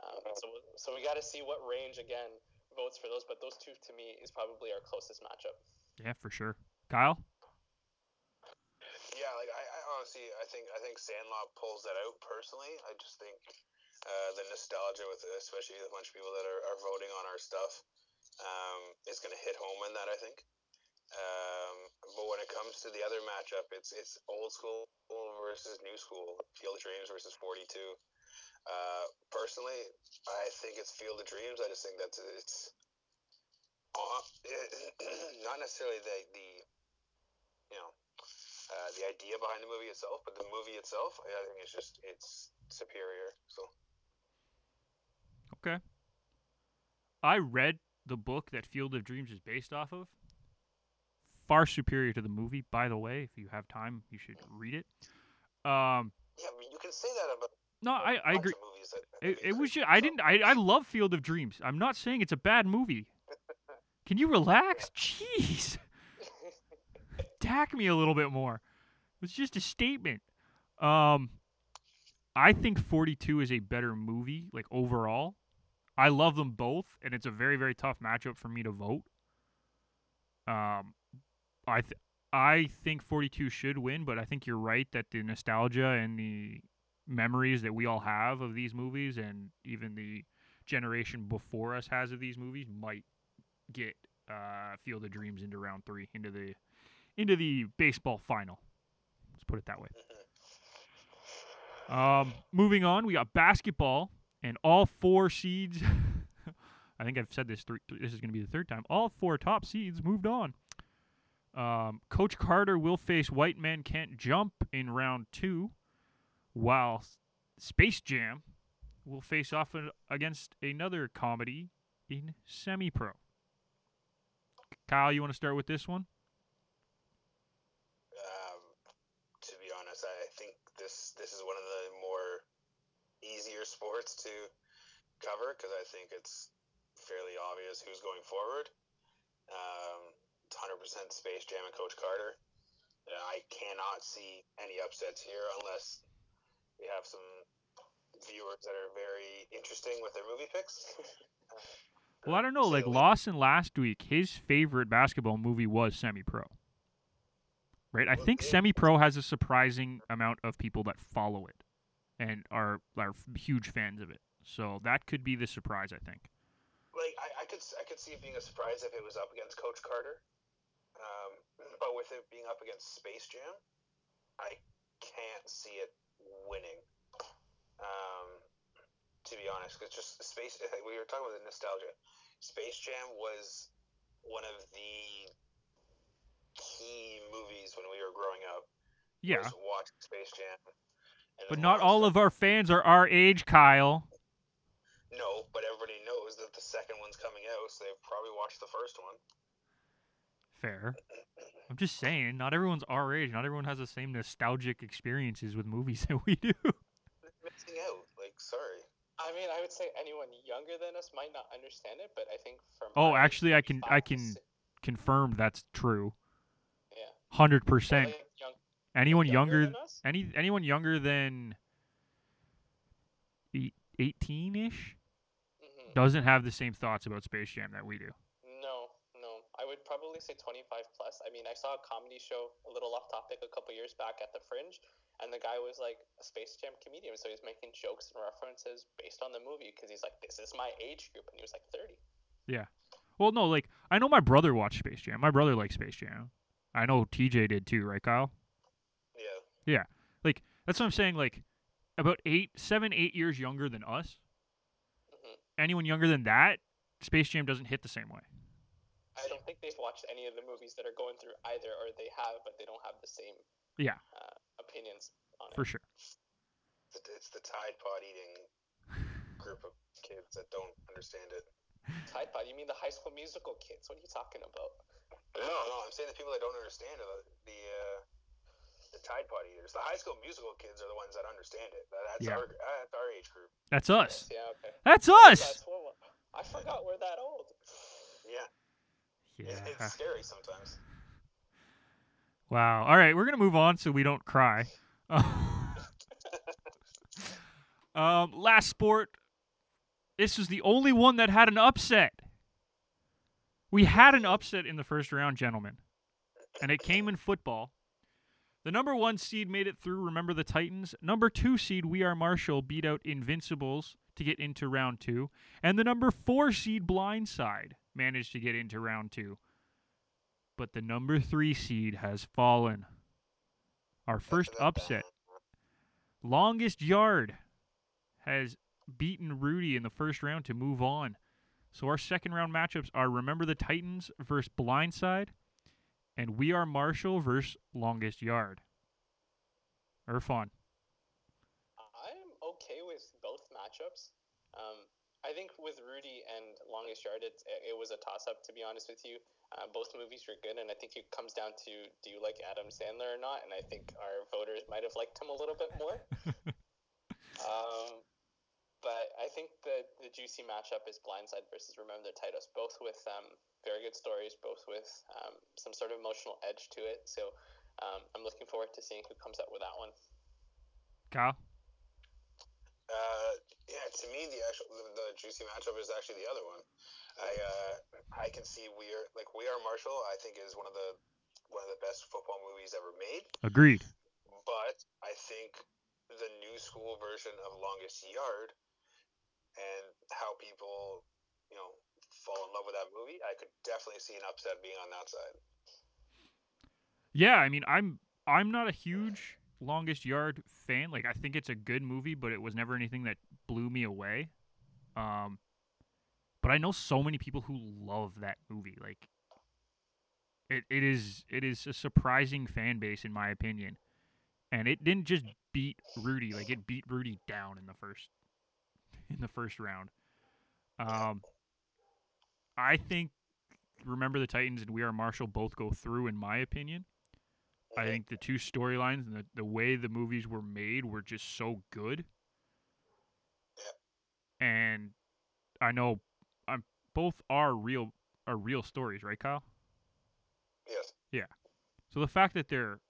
Um, so so we got to see what range again votes for those, but those two to me is probably our closest matchup. Yeah, for sure. Kyle. Yeah, like I, I honestly, I think I think Sandlot pulls that out. Personally, I just think uh, the nostalgia with it, especially a bunch of people that are, are voting on our stuff, um, is going to hit home in that. I think. Um, but when it comes to the other matchup, it's it's old school versus new school. Field of Dreams versus 42. Uh, personally, I think it's Field of Dreams. I just think that's it's not necessarily the the you know uh, the idea behind the movie itself, but the movie itself, I think it's just it's superior. So. Okay. I read the book that Field of Dreams is based off of far superior to the movie. By the way, if you have time, you should read it. Um, yeah, I mean, you can say that about. No, I, I agree. It, it was just I didn't I, I love Field of Dreams. I'm not saying it's a bad movie. Can you relax? Jeez. Attack me a little bit more. It's just a statement. Um, I think 42 is a better movie, like overall. I love them both, and it's a very, very tough matchup for me to vote. Um, I th- I think 42 should win, but I think you're right that the nostalgia and the memories that we all have of these movies and even the generation before us has of these movies might get uh, Field of Dreams into round three, into the into the baseball final. Let's put it that way. Um, moving on, we got basketball and all four seeds. I think I've said this three. This is going to be the third time. All four top seeds moved on. Um, Coach Carter will face White Man Can't Jump in round two, while Space Jam will face off against another comedy in semi pro. Kyle, you want to start with this one? Um, to be honest, I think this this is one of the more easier sports to cover because I think it's fairly obvious who's going forward. Um, 100% Space Jam and Coach Carter. Uh, I cannot see any upsets here unless we have some viewers that are very interesting with their movie picks. well, I don't know. Like Lawson last week, his favorite basketball movie was Semi Pro. Right? I think Semi Pro has a surprising amount of people that follow it and are are huge fans of it. So that could be the surprise, I think. Like I, I could I could see it being a surprise if it was up against Coach Carter. Um, but with it being up against Space Jam, I can't see it winning. Um, to be honest, because just Space. We were talking about the nostalgia. Space Jam was one of the key movies when we were growing up. Yeah, watching Space Jam. But not all of our fans are our age, Kyle. No, but everybody knows that the second one's coming out, so they've probably watched the first one. Fair. I'm just saying, not everyone's our age. Not everyone has the same nostalgic experiences with movies that we do. Missing out. Like, sorry. I mean, I would say anyone younger than us might not understand it, but I think from Oh, actually, I can- I can- Confirmed that's true. Yeah. Hundred percent. like, young- Anyone younger younger, than us? any anyone younger than eighteen ish Mhm. doesn't have the same thoughts about Space Jam that we do. I would probably say 25 plus. I mean, I saw a comedy show, a little off topic, a couple years back at the Fringe, and the guy was like a Space Jam comedian, so he's making jokes and references based on the movie because he's like, "This is my age group," and he was like 30. Yeah. Well, no, like I know my brother watched Space Jam. My brother likes Space Jam. I know TJ did too, right, Kyle? Yeah. Yeah. Like that's what I'm saying. Like about eight, seven, eight years younger than us. Mhm. Anyone younger than that, Space Jam doesn't hit the same way. I don't think they've watched any of the movies that are going through either, or they have, but they don't have the same Yeah. uh, opinions on it. For sure. It's the, it's the Tide Pod eating group of kids that don't understand it. Tide Pod, you mean the High School Musical kids? What are you talking about? No, no, I'm saying the people that don't understand are the the, uh, the Tide Pod eaters. The High School Musical kids are the ones that understand it. That's Yeah. our uh, that's our age group. That's us. Yeah, okay. That's us. That's what, I forgot we're that old. Yeah, Yeah. It- it's scary sometimes. Wow. All right, we're gonna move on so we don't cry. um, last sport. This was the only one that had an upset. We had an upset in the first round, gentlemen, and it came in football. The number one seed made it through. Remember the Titans. Number two seed, We Are Marshall, beat out Invincibles to get into round two, and the number four seed, Blindside, managed to get into round two but the number three seed has fallen. Our first upset, longest yard, has beaten Rudy in the first round to move on. So our second round matchups are Remember the Titans versus Blindside, and We Are Marshall versus Longest Yard. Irfan. I'm okay with both matchups. Um, I think with Rudy and Longest Yard, it, it was a toss up, to be honest with you. Uh, both movies were good, and I think it comes down to do you like Adam Sandler or not? And I think our voters might have liked him a little bit more. um, but I think the, the juicy matchup is Blindside versus Remember the Titans, both with um, very good stories, both with um, some sort of emotional edge to it. So um, I'm looking forward to seeing who comes up with that one. Kyle? Uh, yeah, to me, the actual the, the juicy matchup is actually the other one. I uh, I can see we are like we are Marshall. I think is one of the one of the best football movies ever made. Agreed. But I think the new school version of Longest Yard and how people you know fall in love with that movie, I could definitely see an upset being on that side. Yeah, I mean, I'm I'm not a huge Longest Yard fan. Like, I think it's a good movie, but it was never anything that blew me away. Um, but I know so many people who love that movie. Like, it, it is it is a surprising fan base in my opinion, and it didn't just beat Rudy. Like, it beat Rudy down in the first in the first round. Um, I think remember the Titans and We Are Marshall both go through in my opinion. I think the two storylines and the, the way the movies were made were just so good. Yeah. And I know I'm both are real are real stories, right, Kyle? Yes. Yeah. So the fact that they're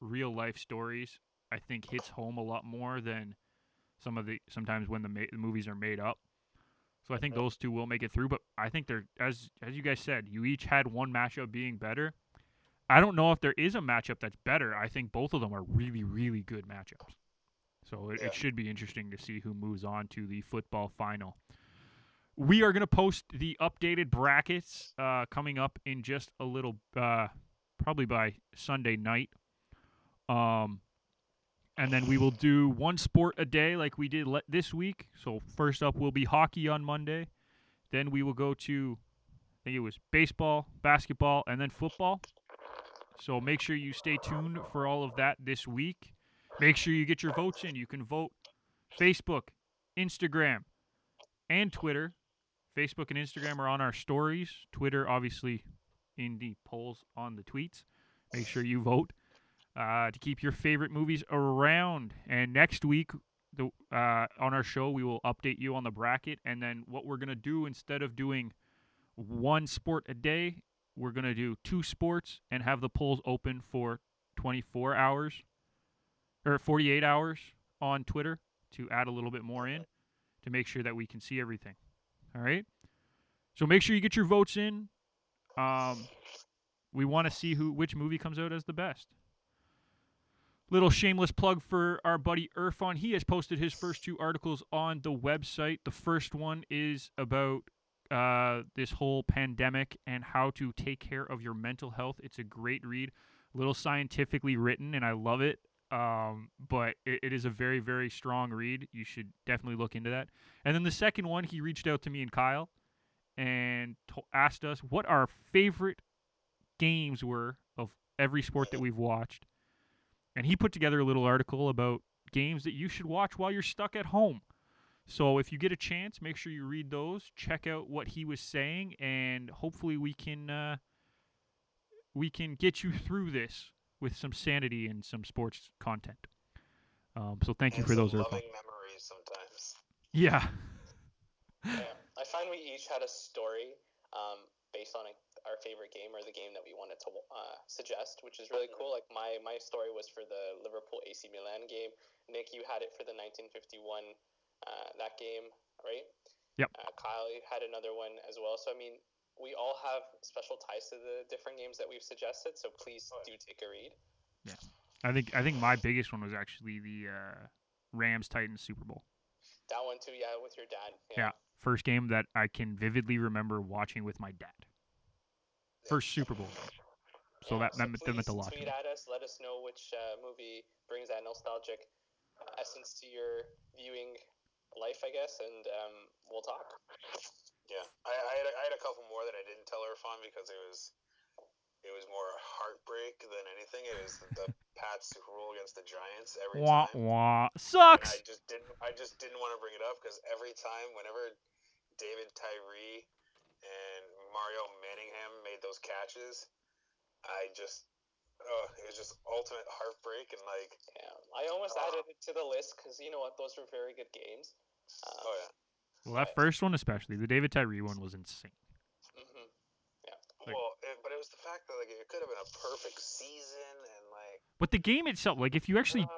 real life stories, I think hits home a lot more than some of the sometimes when the, ma- the movies are made up. So I think Mhm. those two will make it through, but I think they're as as you guys said, you each had one matchup being better. I don't know if there is a matchup that's better. I think both of them are really really good matchups. So it, Yeah. it should be interesting to see who moves on to the football final. We are going to post the updated brackets uh, coming up in just a little, uh, probably by Sunday night. Um, and then we will do one sport a day like we did le- this week. So first up will be hockey on Monday. Then we will go to I think it was baseball, basketball, and then football. So make sure you stay tuned for all of that this week. Make sure you get your votes in. You can vote Facebook, Instagram, and Twitter. Facebook and Instagram are on our stories. Twitter, obviously, in the polls on the tweets. Make sure you vote uh, to keep your favorite movies around. And next week, the uh, on our show, we will update you on the bracket. And then what we're gonna do instead of doing one sport a day, we're gonna do two sports and have the polls open for 24 hours or 48 hours on Twitter to add a little bit more in to make sure that we can see everything. All right. So make sure you get your votes in. Um, we want to see who which movie comes out as the best. Little shameless plug for our buddy Irfan. He has posted his first two articles on the website. The first one is about uh, this whole pandemic and how to take care of your mental health. It's a great read, a little scientifically written, and I love it. Um, but it, it is a very, very strong read. You should definitely look into that. And then the second one, he reached out to me and Kyle and to- asked us what our favorite games were of every sport that we've watched. And he put together a little article about games that you should watch while you're stuck at home. So if you get a chance, make sure you read those. Check out what he was saying, and hopefully we can uh, we can get you through this with some sanity and some sports content. Um, so thank you for those, loving memories sometimes. Yeah. yeah, I find we each had a story um, based on a, our favorite game or the game that we wanted to uh, suggest, which is really cool. Like my my story was for the Liverpool AC Milan game. Nick, you had it for the 1951 uh, that game, right? Yep. Uh, Kyle had another one as well. So I mean, we all have special ties to the different games that we've suggested. So please do take a read. Yeah, I think I think my biggest one was actually the uh, Rams Titans Super Bowl. That one too, yeah, with your dad. Yeah. First game that I can vividly remember watching with my dad. First Super Bowl. So that that, meant- that meant a please lot to Tweet at us. Let us know which uh, movie brings that nostalgic essence to your viewing life, I guess, and um, we'll talk. Yeah, I, I, had a, I had a couple more that I didn't tell her Irfan because it was it was more heartbreak than anything. It was the Pats Super Bowl against the Giants every Wah time. wah. And I just didn't I just didn't want to bring it up because every time, whenever David Tyree and Mario Manningham made those catches, I just uh, it was just ultimate heartbreak and like Yeah, I almost Oh. added it to the list because you know what, those were very good games. Oh yeah. Well, that first one especially, the David Tyree one was insane. mhm. Like- well, it, but it was the fact that like it could have been a perfect season and like But the game itself, like if you actually uh,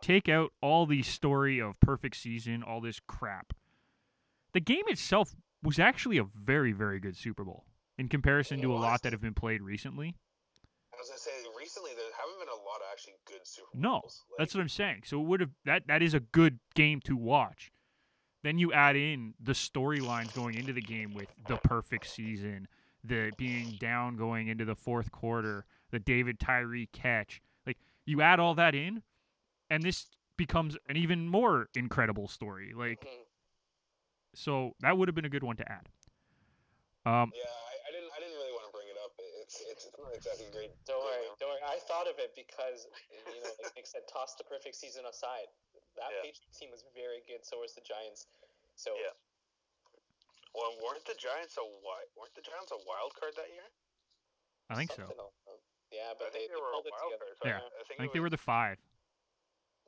take out all the story of perfect season, all this crap, the game itself was actually a very, very good Super Bowl in comparison to a lot that have been played recently. I was gonna say recently there haven't been a lot of actually good Super No, Bowls. Like, That's what I'm saying. So it would have that that is a good game to watch. Then you add in the storylines going into the game with the perfect season, the being down going into the fourth quarter, the David Tyree catch. Like you add all that in, and this becomes an even more incredible story. Like Mhm. so that would have been a good one to add. Um, Yeah, I, I didn't I didn't really want to bring it up. It's it's, it's not exactly great. Don't worry, don't worry. I thought of it because you know, like Nick said, toss the perfect season aside. That Yeah. Patriots team was very good. So was the Giants. So Yeah. Well, weren't the Giants a wi- weren't the Giants a wild card that year? I think so. something along those- Yeah, but I they, think they were a pulled it wild together. card. so Yeah. I think, I think it they were the five.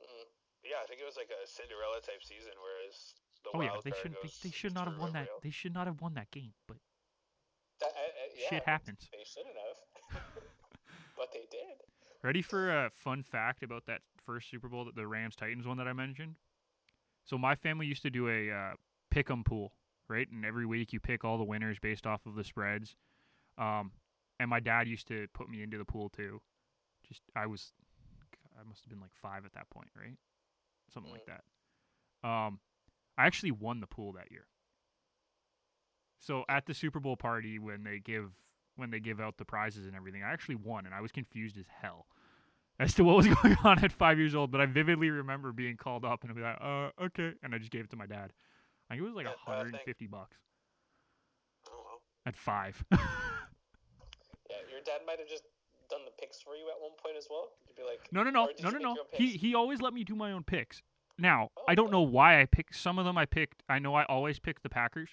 Mhm. Yeah, I think it was like a Cinderella type season, whereas the Oh yeah, they card shouldn't. They, goes they should not have won that. every- They should not have won that game. But That, uh, uh, yeah, shit happens. They shouldn't have, but they did. Ready for a fun fact about that first Super Bowl, that the Rams Titans one that I mentioned? So my family used to do a uh, pick 'em pool, right? And every week you pick all the winners based off of the spreads. Um, and my dad used to put me into the pool too. Just I was, I must have been like five at that point, right? Something like that. Um, I actually won the pool that year. So at the Super Bowl party when they give when they give out the prizes and everything, I actually won, and I was confused as hell. As to what was going on at five years old, but I vividly remember being called up and I'd be like, uh, okay, and I just gave it to my dad. I think it was like Yeah, a uh, 150 bucks Oh well. at five. Yeah, your dad might have just done the picks for you at one point as well. You'd be like, no, no, no, no, no, no. He he always let me do my own picks. Now Oh, I don't okay. know why I picked some of them. I picked. I know I always picked the Packers.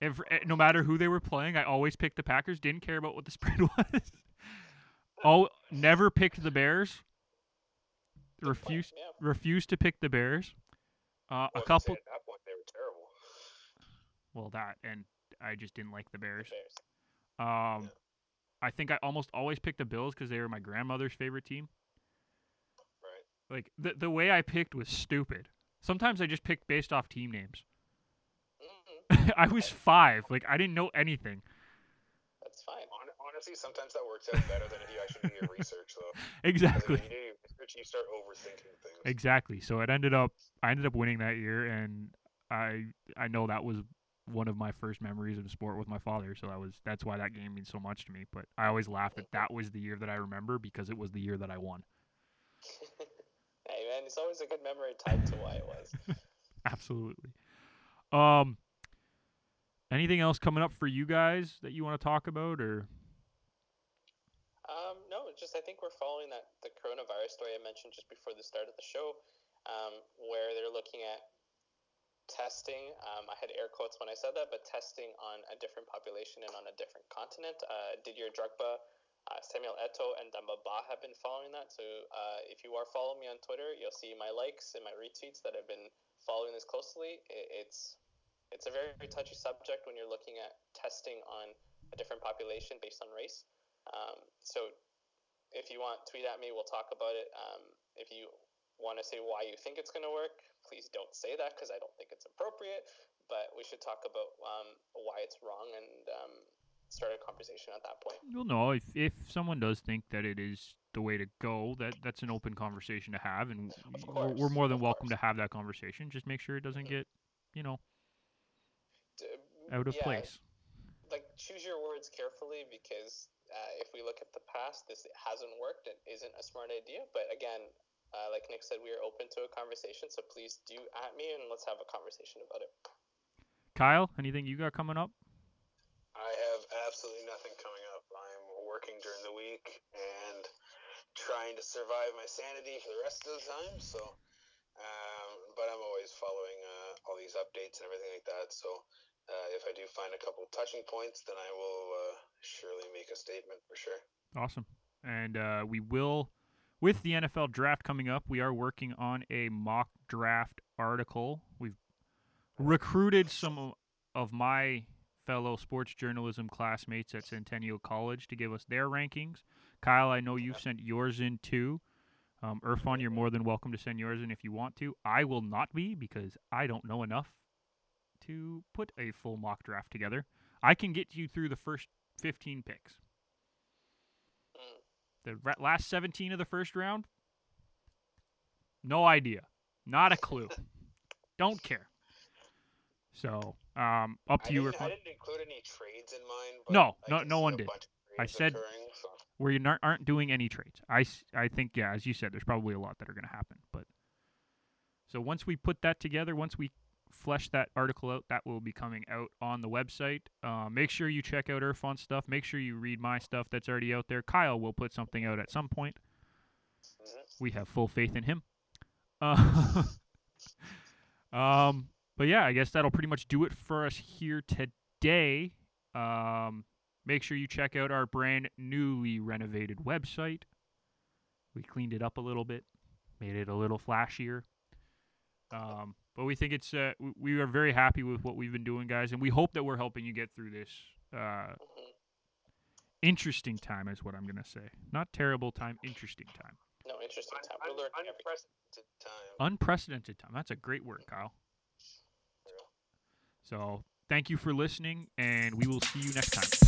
If, eh, no matter who they were playing, I always picked the Packers. Didn't care about what the spread was. Oh, never picked the Bears. Good point, Refused Yeah. refused to pick the Bears. Uh, Well, a couple. at that point, they were terrible. Well, that and I just didn't like the the Bears. Bears. Um, Yeah. I think I almost always picked the Bills because they were my grandmother's favorite team. Right. Like the the way I picked was stupid. Sometimes I just picked based off team names. Mhm, I was five. Like I didn't know anything. That's fine. Hon- honestly, sometimes that works out better than if you actually do your research, though. Exactly. You do your research, you start overthinking things. Exactly. So it ended up I ended up winning that year and I I know that was one of my first memories of sport with my father. So that was that's why that game means so much to me. But I always laugh that that was the year that I remember because it was the year that I won. hey man, it's always a good memory tied to why it was. Absolutely. Um anything else coming up for you guys that you want to talk about or just I think we're following that the coronavirus story I mentioned just before the start of the show, um, where they're looking at testing. Um, I had air quotes when I said that, but testing on a different population and on a different continent. Uh, Didier Drogba, uh, Samuel Eto'o, and Demba Ba have been following that. So uh, if you are following me on Twitter, you'll see my likes and my retweets that have been following this closely. It, it's it's a very, very touchy subject when you're looking at testing on a different population based on race. Um, so if you want, tweet at me. We'll talk about it. Um, if you want to say why you think it's going to work, please don't say that because I don't think it's appropriate. But we should talk about um, why it's wrong and um, start a conversation at that point. Well, no. If if someone does think that it is the way to go, that that's an open conversation to have, and Of we're, more than welcome to have that conversation. Just make sure it doesn't get, you know, out of yeah, place. Like choose your words carefully because uh, if we look at the past, this hasn't worked. It isn't a smart idea. But again, uh, like Nick said, we are open to a conversation. So please do at me and let's have a conversation about it. Kyle, anything you got coming up? I have absolutely nothing coming up. I'm working during the week and trying to survive my sanity for the rest of the time. So, um, but I'm always following uh, all these updates and everything like that. So, uh, if I do find a couple touching points, then I will uh, surely make a statement for sure. Awesome. And uh, we will, with the NFL draft coming up, we are working on a mock draft article. We've recruited some of my fellow sports journalism classmates at Centennial College to give us their rankings. Kyle, I know you've sent yours in too. Um, Irfan, you're more than welcome to send yours in if you want to. I will not be because I don't know enough to put a full mock draft together. I can get you through the first 15 picks. The last 17 of the first round, no idea. Not a clue. Don't care. So, um, up to I you, didn't, I didn't include any trades in mine. No, I no- no one did. I said- occurring, so. where you aren't doing any trades. I, I think yeah, as you said, there's probably a lot that are going to happen. But so once we put that together, once we flesh that article out, that will be coming out on the website. Uh, make sure you check out Irfan's stuff. Make sure you read my stuff that's already out there. Kyle will put something out at some point. We have full faith in him. Uh, um, but yeah, I guess that'll pretty much do it for us here today. Um, make sure you check out our brand newly renovated website. We cleaned it up a little bit, made it a little flashier. Um, but we think it's uh, we are very happy with what we've been doing, guys, and we hope that we're helping you get through this uh, Mhm. interesting time, is what I'm gonna say. Not terrible time, interesting time, No, interesting time. We're un- learning unprecedented time. unprecedented time. That's a great word, Kyle. So thank you for listening, and we will see you next time.